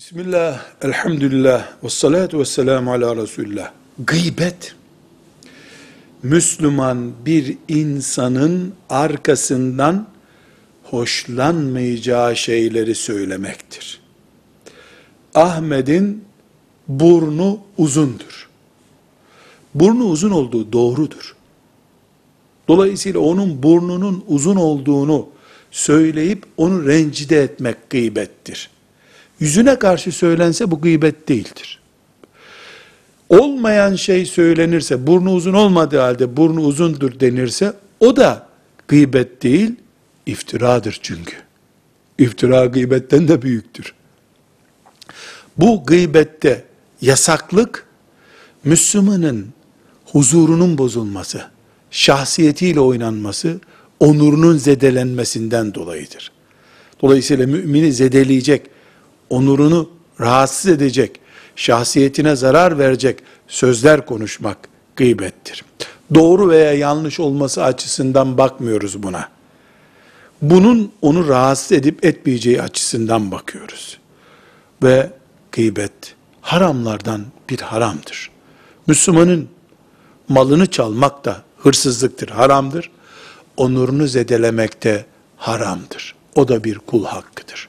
Bismillah, elhamdülillah, ve salatu ve selamu ala Resulullah. Gıybet, Müslüman bir insanın arkasından hoşlanmayacağı şeyleri söylemektir. Ahmet'in burnu uzundur. Burnu uzun olduğu doğrudur. Dolayısıyla onun burnunun uzun olduğunu söyleyip onu rencide etmek gıybettir. Yüzüne karşı söylense bu gıybet değildir. Olmayan şey söylenirse, burnu uzun olmadığı halde burnu uzundur denirse, o da gıybet değil, iftiradır çünkü. İftira gıybetten de büyüktür. Bu gıybette yasaklık, Müslümanın huzurunun bozulması, şahsiyetiyle oynanması, onurunun zedelenmesinden dolayıdır. Dolayısıyla mümini zedeleyecek, onurunu rahatsız edecek, şahsiyetine zarar verecek sözler konuşmak gıybettir. Doğru veya yanlış olması açısından bakmıyoruz buna. Bunun onu rahatsız edip etmeyeceği açısından bakıyoruz. Ve gıybet haramlardan bir haramdır. Müslümanın malını çalmak da hırsızlıktır, haramdır. Onurunu zedelemek de haramdır. O da bir kul hakkıdır.